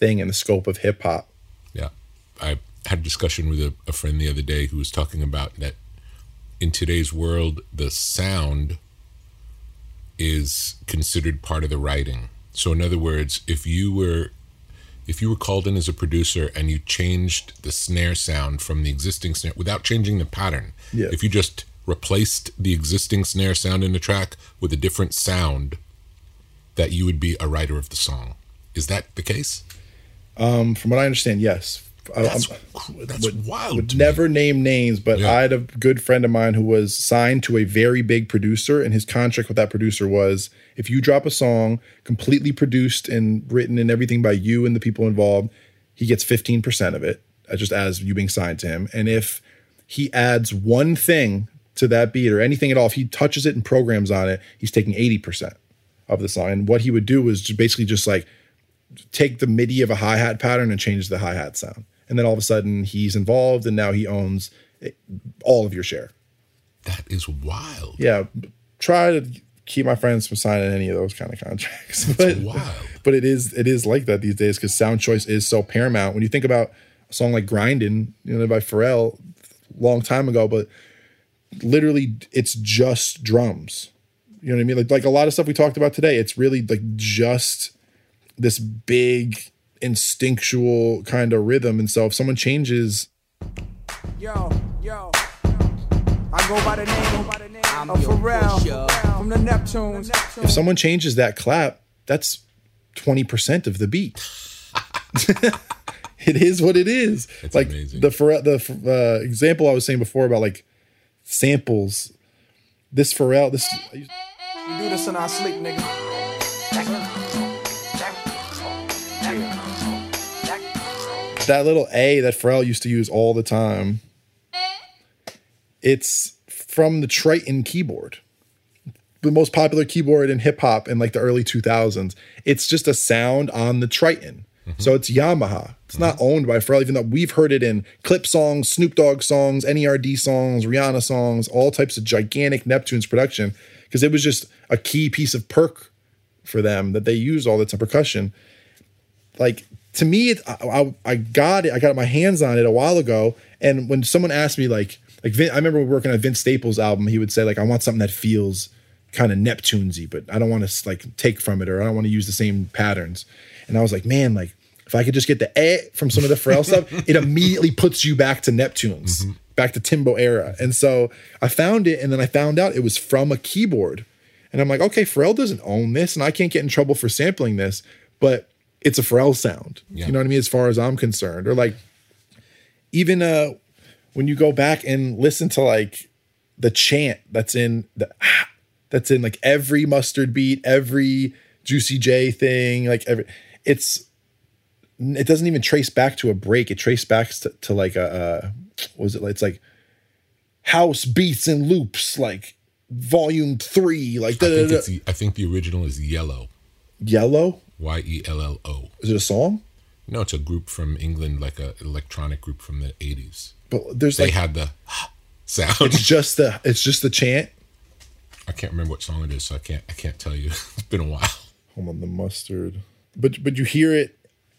thing in the scope of hip hop. Yeah. I had a discussion with a, a friend the other day who was talking about that in today's world, the sound is considered part of the writing. So in other words, if you were if you were called in as a producer and you changed the snare sound from the existing snare without changing the pattern, Yeah. if you just replaced the existing snare sound in the track with a different sound, that you would be a writer of the song. Is that the case? Um, from what I understand, yes. That's, I'm- that's would, wild. would never name names, but I had a good friend of mine who was signed to a very big producer, and his contract with that producer was if you drop a song completely produced and written and everything by you and the people involved, he gets 15% of it, uh, just as you being signed to him. And if he adds one thing to that beat or anything at all, if he touches it and programs on it, he's taking 80% of the song. And what he would do was just basically just like take the MIDI of a hi hat pattern and change the hi hat sound. And then all of a sudden he's involved and now he owns eh, all of your share. That is wild. Yeah. Try to keep my friends from signing any of those kind of contracts. but, wild. but it is it is like that these days because sound choice is so paramount. When you think about a song like Grinding, you know, by Pharrell, long time ago, but literally it's just drums. You know what I mean? Like like a lot of stuff we talked about today, it's really like just this big instinctual kind of rhythm. And so if someone changes Yo, yo. I go by the name of Pharrell from the Neptunes. if someone changes that clap, that's 20% of the beat. it is what it is. like the Pharrell, the uh, example I was saying before about like samples. This Pharrell, this We do this in our sleep, nigga. That little A that Pharrell used to use all the time. It's from the Triton keyboard, the most popular keyboard in hip hop in like the early 2000s. It's just a sound on the Triton. Mm-hmm. So it's Yamaha. It's not mm-hmm. owned by Pharrell, even though we've heard it in Clipse songs, Snoop Dogg songs, NERD songs, Rihanna songs, all types of gigantic Neptunes production, because it was just a key piece of perk for them that they use all the time percussion. Like to me, it, I, I, got it. I got my hands on it a while ago. And when someone asked me, like, like Vin, I remember working on Vince Staples' album, he would say, like, I want something that feels kind of Neptunesy, but I don't want to like take from it or I don't want to use the same patterns. And I was like, man, like if I could just get the eh from some of the Pharrell stuff, it immediately puts you back to Neptunes, back to Timbo era. And so I found it, and then I found out it was from a keyboard. And I'm like, okay, Pharrell doesn't own this, and I can't get in trouble for sampling this, but it's a Pharrell sound. Yeah. You know what I mean? As far as I'm concerned. Or like even uh when you go back and listen to like the chant that's in the that's in like every mustard beat, every Juicy J thing, like every it's it doesn't even trace back to a break. It traced back to, to like a uh, what was it? It's like house beats and loops, like volume three, like I think, the, I think the original is Yello. Yellow. Y E L L O. Is it a song? No, it's a group from England, like a electronic group from the eighties. But there's they like had the sound. it's just the it's just the chant. I can't remember what song it is, so I can't I can't tell you. it's been a while. Hold on, the mustard. But but you hear it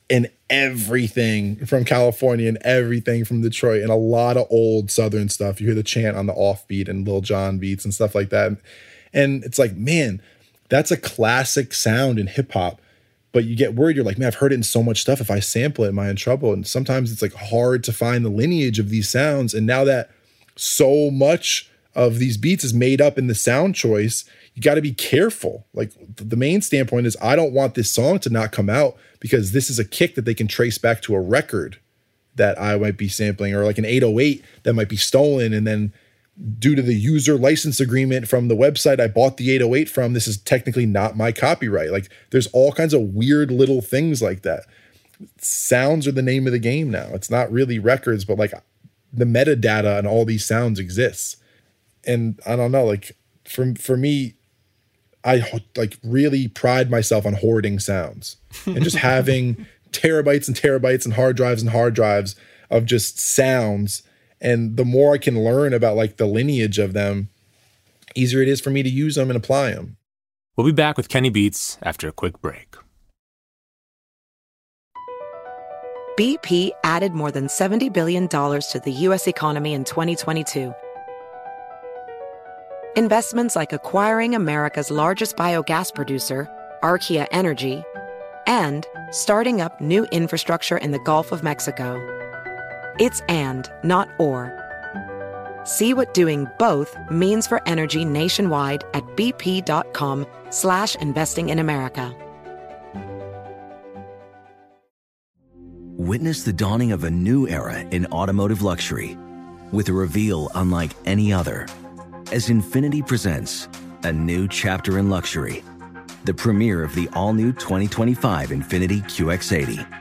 in everything from California and everything from Detroit and a lot of old Southern stuff. You hear the chant on the offbeat and Lil Jon beats and stuff like that. And it's like, man, that's a classic sound in hip hop. But you get worried, you're like, man, I've heard it in so much stuff. If I sample it, am I in trouble? And sometimes it's like hard to find the lineage of these sounds. And now that so much of these beats is made up in the sound choice, you got to be careful. Like the main standpoint is I don't want this song to not come out because this is a kick that they can trace back to a record that I might be sampling or like an 808 that might be stolen and then due to the user license agreement from the website I bought the 808 from this is technically not my copyright. Like there's all kinds of weird little things like that. Sounds are the name of the game now. It's not really records but like the metadata and all these sounds exists. And I don't know like for for me I like really pride myself on hoarding sounds and just having terabytes and terabytes and hard drives and hard drives of just sounds. And the more I can learn about like the lineage of them, easier it is for me to use them and apply them. We'll be back with Kenny Beats after a quick break. BP added more than $70 billion to the U.S. economy in 2022. Investments like acquiring America's largest biogas producer, Archaea Energy, and starting up new infrastructure in the Gulf of Mexico. It's and, not or. See what doing both means for energy nationwide at bp.com slash investing in America. Witness the dawning of a new era in automotive luxury with a reveal unlike any other as Infiniti presents a new chapter in luxury the premiere of the all new 2025 Infiniti QX80.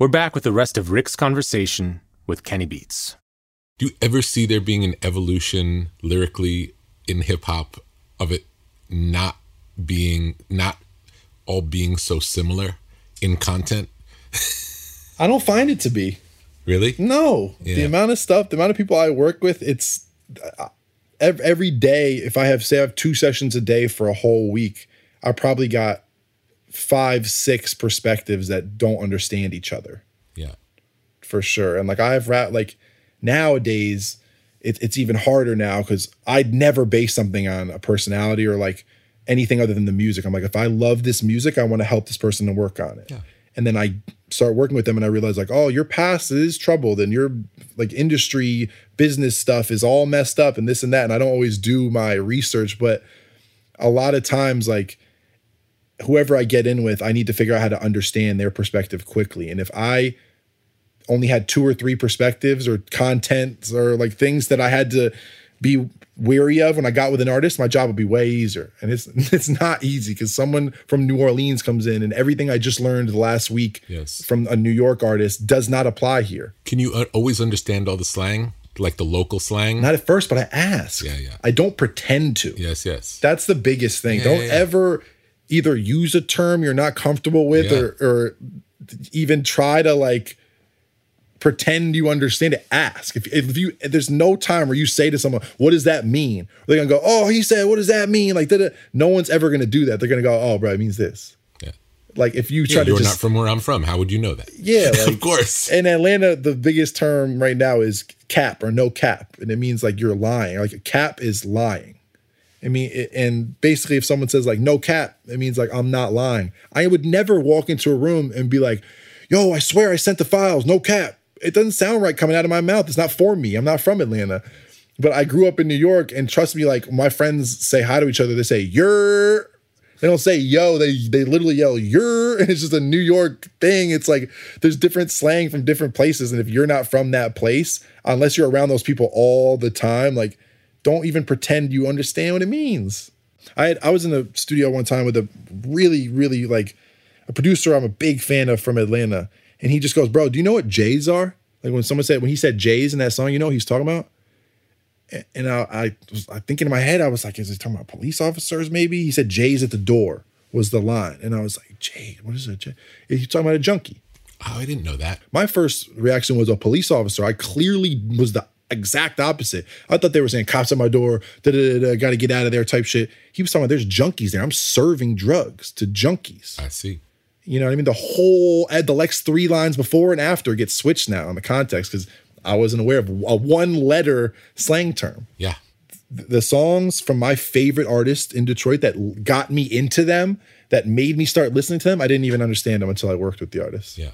We're back with the rest of Rick's conversation with Kenny Beats. Do you ever see there being an evolution lyrically in hip hop of it not being, not all being so similar in content? I don't find it to be. Really? No. Yeah. The amount of stuff, the amount of people I work with, it's uh, every day. If I have, say, I have two sessions a day for a whole week, I probably got five, six perspectives that don't understand each other. Yeah. For sure. And like I've rap like nowadays, it, it's even harder now because I'd never base something on a personality or like anything other than the music. I'm like, if I love this music, I want to help this person to work on it. Yeah. And then I start working with them and I realize like, oh, your past is troubled and your like industry business stuff is all messed up and this and that. And I don't always do my research, but a lot of times like whoever I get in with, I need to figure out how to understand their perspective quickly. And if I only had two or three perspectives or contents or like things that I had to be wary of when I got with an artist, my job would be way easier. And it's it's not easy because someone from New Orleans comes in and everything I just learned last week Yes. from a New York artist does not apply here. Can you uh, always understand all the slang, like the local slang? Not at first, but I ask. Yeah, yeah. I don't pretend to. Yes, yes. That's the biggest thing. Yeah, Don't yeah, yeah. ever either use a term you're not comfortable with Yeah. or or even try to like pretend you understand it. Ask. If, if you if there's no time where you say to someone, "What does that mean?" They're gonna go, "Oh, he said, what does that mean?" Like, da-da. no one's ever gonna do that. They're gonna go, "Oh, bro, it means this." Yeah. Like if you Yeah, try to you're just not from where I'm from. How would you know that? yeah, like, of course. In Atlanta, the biggest term right now is cap or no cap, and it means like you're lying. Like a cap is lying. I mean, and basically, if someone says like no cap, it means like I'm not lying. I would never walk into a room and be like, "Yo, I swear I sent the files, no cap." It doesn't sound right coming out of my mouth. It's not for me. I'm not from Atlanta, but I grew up in New York, and trust me, like my friends say hi to each other. They say "you're." They don't say yo, they they literally yell you're and it's just a New York thing. It's like there's different slang from different places. And if you're not from that place, unless you're around those people all the time, like don't even pretend you understand what it means. I had, I was in the studio one time with a really, really like a producer I'm a big fan of from Atlanta. And he just goes, Bro, do you know what J's are? Like when someone said when he said J's in that song, you know what he's talking about? And I, I was I thinking in my head, I was like, is he talking about police officers? Maybe he said Jay's at the door was the line, and I was like, Jay, what is it? Jay? He's talking about a junkie. Oh, I didn't know that. My first reaction was a police officer. I clearly was the exact opposite. I thought they were saying cops at my door, da da da, got to get out of there type shit. He was talking about there's junkies there. I'm serving drugs to junkies. I see. You know what I mean? The whole at the Lex three lines before and after gets switched now in the context because I wasn't aware of a one letter slang term. Yeah. The songs from my favorite artist in Detroit that got me into them, that made me start listening to them, I didn't even understand them until I worked with the artist. Yeah.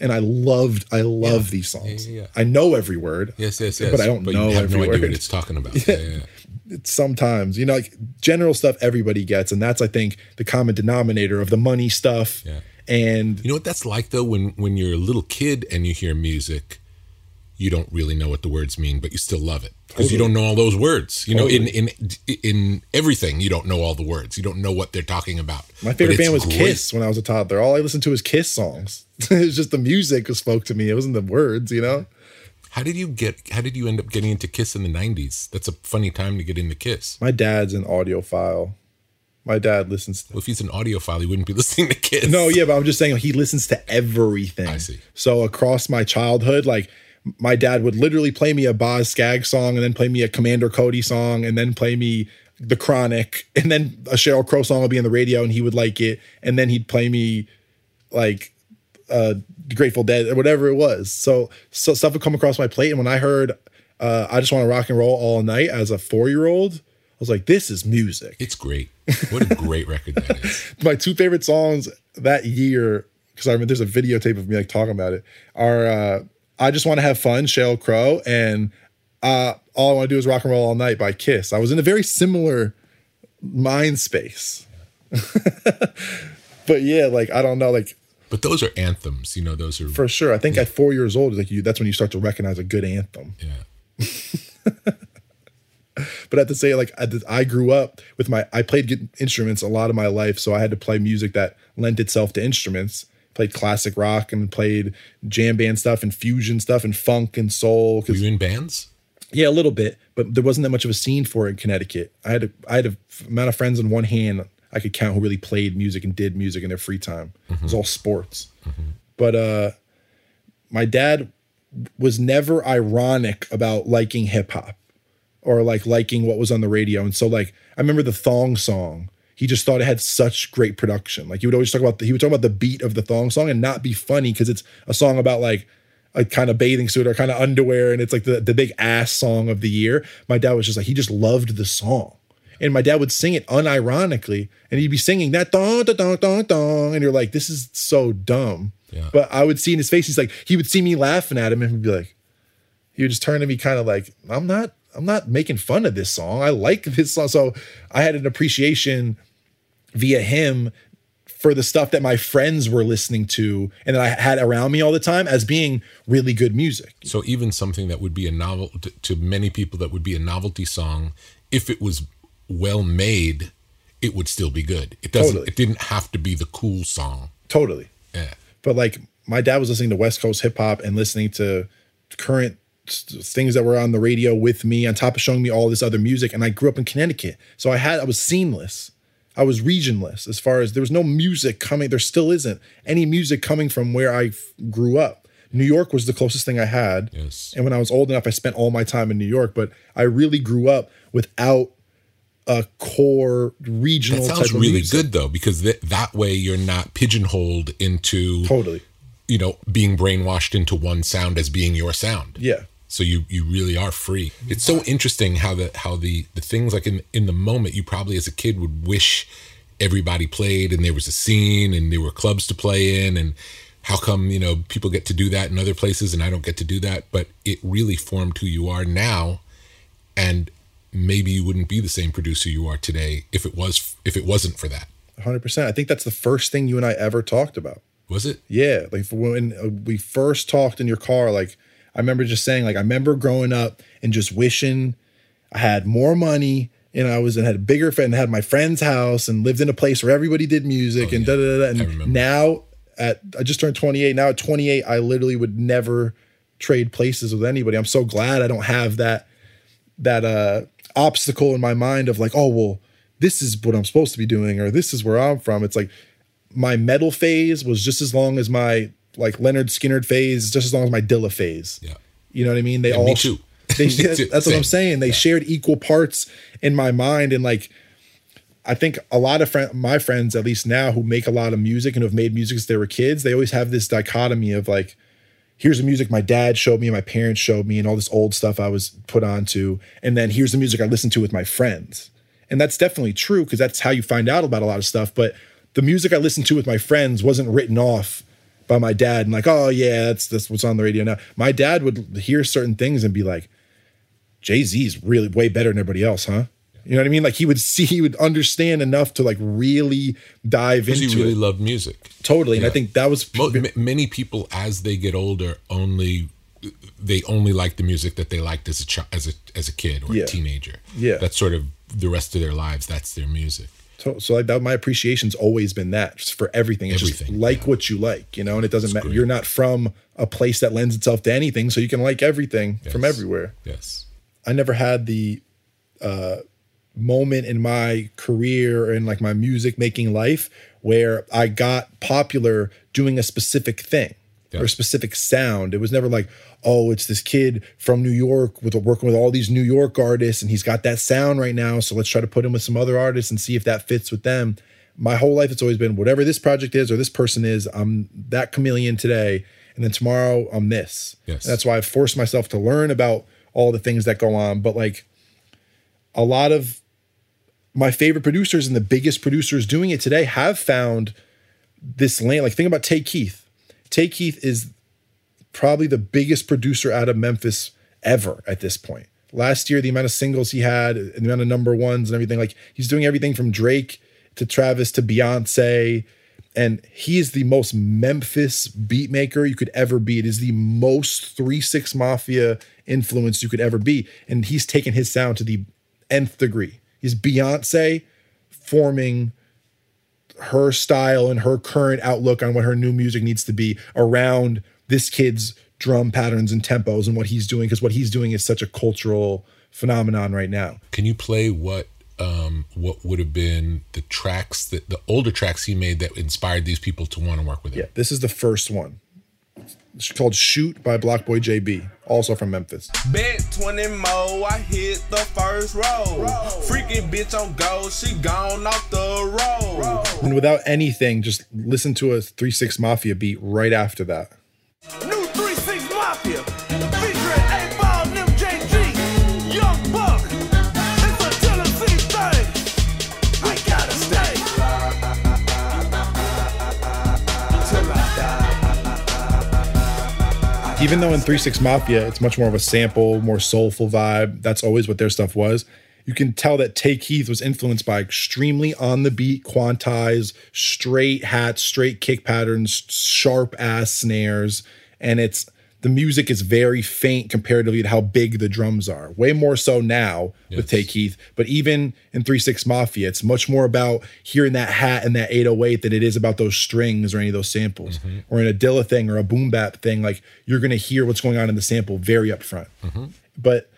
And I loved, I love these songs. yeah, yeah. I know every word. Yes, yes, yes. But I don't But know you have every no idea word. what it's talking about. Yeah, yeah, yeah. It's sometimes, you know, like general stuff everybody gets. And that's, I think, the common denominator of the money stuff. Yeah. And You know what that's like though when when you're a little kid and you hear music, you don't really know what the words mean, but you still love it because you don't know all those words. You know, in in in everything, you don't know all the words. You don't know what they're talking about. My favorite band was great. Kiss when I was a toddler. All I listened to was Kiss songs. it was just the music that spoke to me. It wasn't the words, you know? How did you get? How did you end up getting into Kiss in the '90s? That's a funny time to get into Kiss. My dad's an audiophile. My dad listens to Well, if he's an audiophile, he wouldn't be listening to Kiss. No, yeah, but I'm just saying he listens to everything. I see. So across my childhood, like my dad would literally play me a Boz Scaggs song and then play me a Commander Cody song and then play me The Chronic and then a Sheryl Crow song would be on the radio and he would like it and then he'd play me like uh Grateful Dead or whatever it was. So so stuff would come across my plate and when I heard uh I just want to rock and roll all night as a 4-year-old, I was like this is music. It's great. What a great record that is. my two favorite songs that year, because I remember there's a videotape of me like talking about it, are uh I Just Want to Have Fun, Sheryl Crow, and uh All I Want to Do Is Rock and Roll All Night by Kiss. I was in a very similar mind space. but yeah, like I don't know, like But those are anthems. You know, those are for sure. I think at four years old, like you, that's when you start to recognize a good anthem. Yeah. but at the same, like I, I grew up with my, I played instruments a lot of my life, so I had to play music that lent itself to instruments. Played classic rock and played jam band stuff and fusion stuff and funk and soul. Were you in bands? Yeah, a little bit, but there wasn't that much of a scene for it in Connecticut. I had a, I had a amount of friends on one hand I could count who really played music and did music in their free time. It was all sports. But uh, my dad was never ironic about liking hip hop or like liking what was on the radio. And so like I remember the thong song. He just thought it had such great production. Like he would always talk about the, he would talk about the beat of the thong song and not be funny because it's a song about like a kind of bathing suit or kind of underwear and it's like the, the big ass song of the year. My dad was just like he just loved the song. And my dad would sing it unironically and he'd be singing that thong, dong dong dong and you're like this is so dumb. Yeah. But I would see in his face he's like he would see me laughing at him and he'd be like he would just turn to me kind of like i'm not i'm not making fun of this song i like this song so i had an appreciation via him for the stuff that my friends were listening to and that i had around me all the time as being really good music So even something that would be a novel to, to many people that would be a novelty song, if it was well made, it would still be good. It doesn't. Totally. It didn't have to be the cool song. totally Yeah. but like my dad was listening to west coast hip hop and listening to current things that were on the radio with me on top of showing me all this other music and i grew up in connecticut so i had i was seamless i was regionless as far as there was no music coming there still isn't any music coming from where i f- grew up New York was the closest thing I had. Yes. And when I was old enough, I spent all my time in New York, but I really grew up without a core regional That sounds really music. good though, because th- that way you're not pigeonholed into Totally. you know, being brainwashed into one sound as being your sound. Yeah. So you you really are free. It's so interesting how the how the the things like in in the moment you probably as a kid would wish everybody played and there was a scene and there were clubs to play in and how come you know people get to do that in other places and I don't get to do that but it really formed who you are now and maybe you wouldn't be the same producer you are today if it was if it wasn't for that 100%. I think that's the first thing you and I ever talked about. was it Yeah, like when we first talked in your car, like I remember just saying, like I remember growing up and just wishing I had more money and I was and had a bigger friend, had my friend's house and lived in a place where everybody did music and da da da. da. And now at I just turned 28. Now at 28, I literally would never trade places with anybody. I'm so glad I don't have that that uh obstacle in my mind of like, oh well, this is what I'm supposed to be doing, or this is where I'm from. It's like my metal phase was just as long as my like Lynyrd Skynyrd phase, just as long as my Dilla phase. Yeah. You know what I mean? They Yeah, all me too. They, that's what I'm saying. They shared equal parts in my mind, and like I think a lot of friend, my friends, at least now, who make a lot of music and have made music since they were kids, they always have this dichotomy of like, here's the music my dad showed me, and my parents showed me, and all this old stuff I was put onto, and then here's the music I listened to with my friends. And that's definitely true because that's how you find out about a lot of stuff. But the music I listened to with my friends wasn't written off by my dad and like, oh yeah, that's that's what's on the radio now. My dad would hear certain things and be like, Jay Z's really way better than everybody else, huh? You know what I mean? Like he would see, he would understand enough to like really dive because into you really it. love music Totally, and I think that was Mo- m- many people as they get older only they only like the music that they liked as a chi- as a as a kid or Yeah. a teenager. Yeah. that's sort of the rest of their lives. That's their music. So, so like that, my appreciation's always been that just for everything. It's just Everything, like what you like, you know, and it doesn't matter. You're not from a place that lends itself to anything, so you can like everything from everywhere. Yes. I never had the uh, moment in my career and like my music making life where I got popular doing a specific thing or a specific sound. It was never like, oh, it's this kid from New York with working with all these New York artists and he's got that sound right now. So let's try to put him with some other artists and see if that fits with them. My whole life, it's always been whatever this project is or this person is, I'm that chameleon today. And then tomorrow, I'm this. Yes. And that's why I've forced myself to learn about all the things that go on. But like, a lot of my favorite producers and the biggest producers doing it today have found this lane. Like, think about Tay Keith. Tay Keith is probably the biggest producer out of Memphis ever at this point. Last year, the amount of singles he had, the amount of number ones and everything, like he's doing everything from Drake to Travis to Beyonce. And he is the most Memphis beat maker you could ever be. It is the most 3 6 Mafia influence you could ever be. And he's taken his sound to the nth degree. He's Beyonce forming her style and her current outlook on what her new music needs to be around this kid's drum patterns and tempos and what he's doing because what he's doing is such a cultural phenomenon right now. Can you play what um what would have been the tracks that the older tracks he made that inspired these people to want to work with him? Yeah, this is the first one. It's called Shoot by BlocBoy JB, also from Memphis. Bet 20 mo, I hit the first row. Freaking bitch on go, she gone off the road. And without anything, just listen to a 3 6 Mafia beat right after that. Even though in 36 Mafia it's much more of a sample, more soulful vibe, that's always what their stuff was. You can tell that Tay Keith was influenced by extremely on the beat, quantized, straight hats, straight kick patterns, sharp ass snares, and it's the music is very faint comparatively to how big the drums are. Way more so now with Tay Keith, but even in 36 Mafia, it's much more about hearing that hat and that 808 than it is about those strings or any of those samples. Mm-hmm. Or in a Dilla thing or a boom bap thing, like you're gonna hear what's going on in the sample very upfront. Mm-hmm. But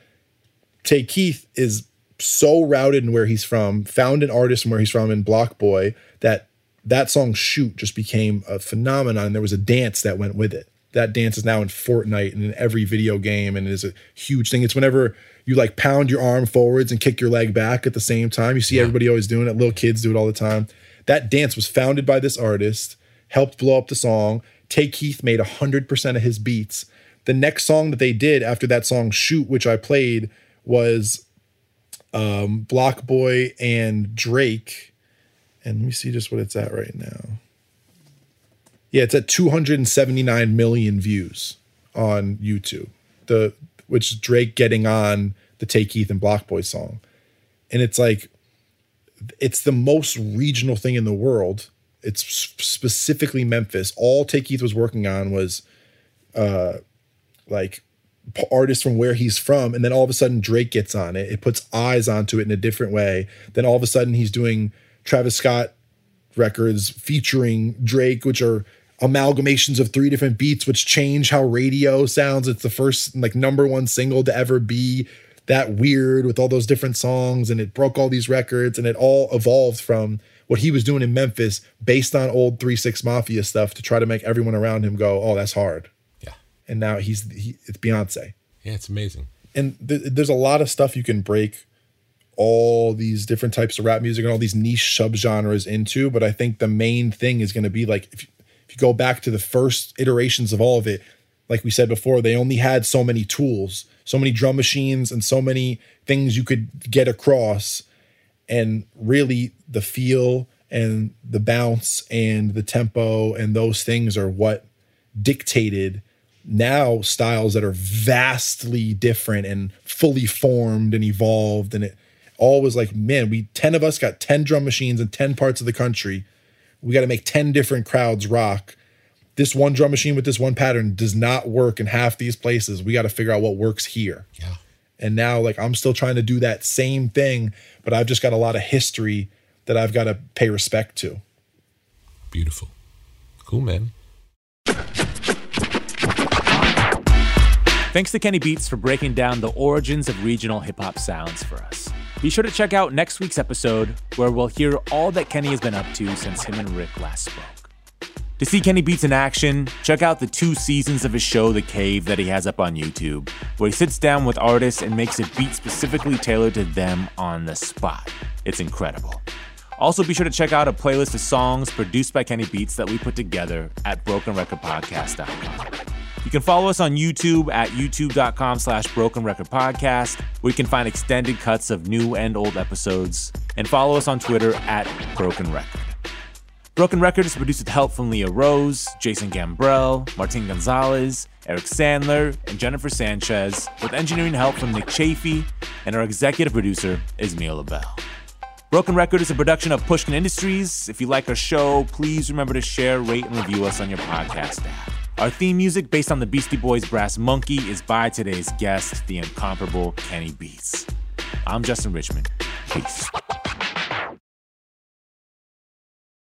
Tay Keith is so routed in where he's from, found an artist from where he's from in BlocBoy that that song Shoot just became a phenomenon. And there was a dance that went with it that dance is now in Fortnite and in every video game and is a huge thing. It's whenever you like pound your arm forwards and kick your leg back at the same time. You see everybody always doing it. Little kids do it all the time. That dance was founded by this artist, helped blow up the song. Tay Keith made 100% of his beats. The next song that they did after that song Shoot, which I played, was um, BlocBoy and Drake. And let me see just what it's at right now. Yeah, it's at 279 million views on YouTube. The which is Drake getting on the Tay Keith and BlocBoy song. And it's like it's the most regional thing in the world. It's specifically Memphis. All Tay Keith was working on was uh like artists from where he's from and then all of a sudden Drake gets on it. It puts eyes onto it in a different way. Then all of a sudden he's doing Travis Scott records featuring Drake which are amalgamations of three different beats which change how radio sounds. It's the first like number one single to ever be that weird with all those different songs and it broke all these records and it all evolved from what he was doing in Memphis based on old 3 6 Mafia stuff to try to make everyone around him go, "Oh, that's hard." Yeah. And now he's he, it's Beyonce. Yeah, it's amazing. And th- there's a lot of stuff you can break all these different types of rap music and all these niche subgenres into, but I think the main thing is going to be like if you, go back to the first iterations of all of it, like we said before, they only had so many tools, so many drum machines, and so many things you could get across. And really, the feel and the bounce and the tempo and those things are what dictated now styles that are vastly different and fully formed and evolved. And it all was like, man, we 10 of us got 10 drum machines in 10 parts of the country. We got to make 10 different crowds rock this one drum machine with this one pattern does not work in half these places. We got to figure out what works here. Yeah. And now, like, I'm still trying to do that same thing, but I've just got a lot of history that I've got to pay respect to. Beautiful. Cool, man. Thanks to Kenny Beats for breaking down the origins of regional hip hop sounds for us. Be sure to check out next week's episode where we'll hear all that Kenny has been up to since him and Rick last spoke. To see Kenny Beats in action, check out the two seasons of his show, The Cave, that he has up on YouTube, where he sits down with artists and makes a beat specifically tailored to them on the spot. It's incredible. Also, be sure to check out a playlist of songs produced by Kenny Beats that we put together at brokenrecordpodcast.com. You can follow us on YouTube at youtube.com slash brokenrecordpodcast, where you can find extended cuts of new and old episodes, and follow us on Twitter at Broken Record. Broken Record is produced with help from Leah Rose, Jason Gambrell, Martin Gonzalez, Eric Sandler, and Jennifer Sanchez, with engineering help from Nick Chafee, and our executive producer is Mia LaBelle. Broken Record is a production of Pushkin Industries. If you like our show, please remember to share, rate, and review us on your podcast app. Our theme music, based on the Beastie Boys' Brass Monkey, is by today's guest, the incomparable Kenny Beats. I'm Justin Richmond. Peace.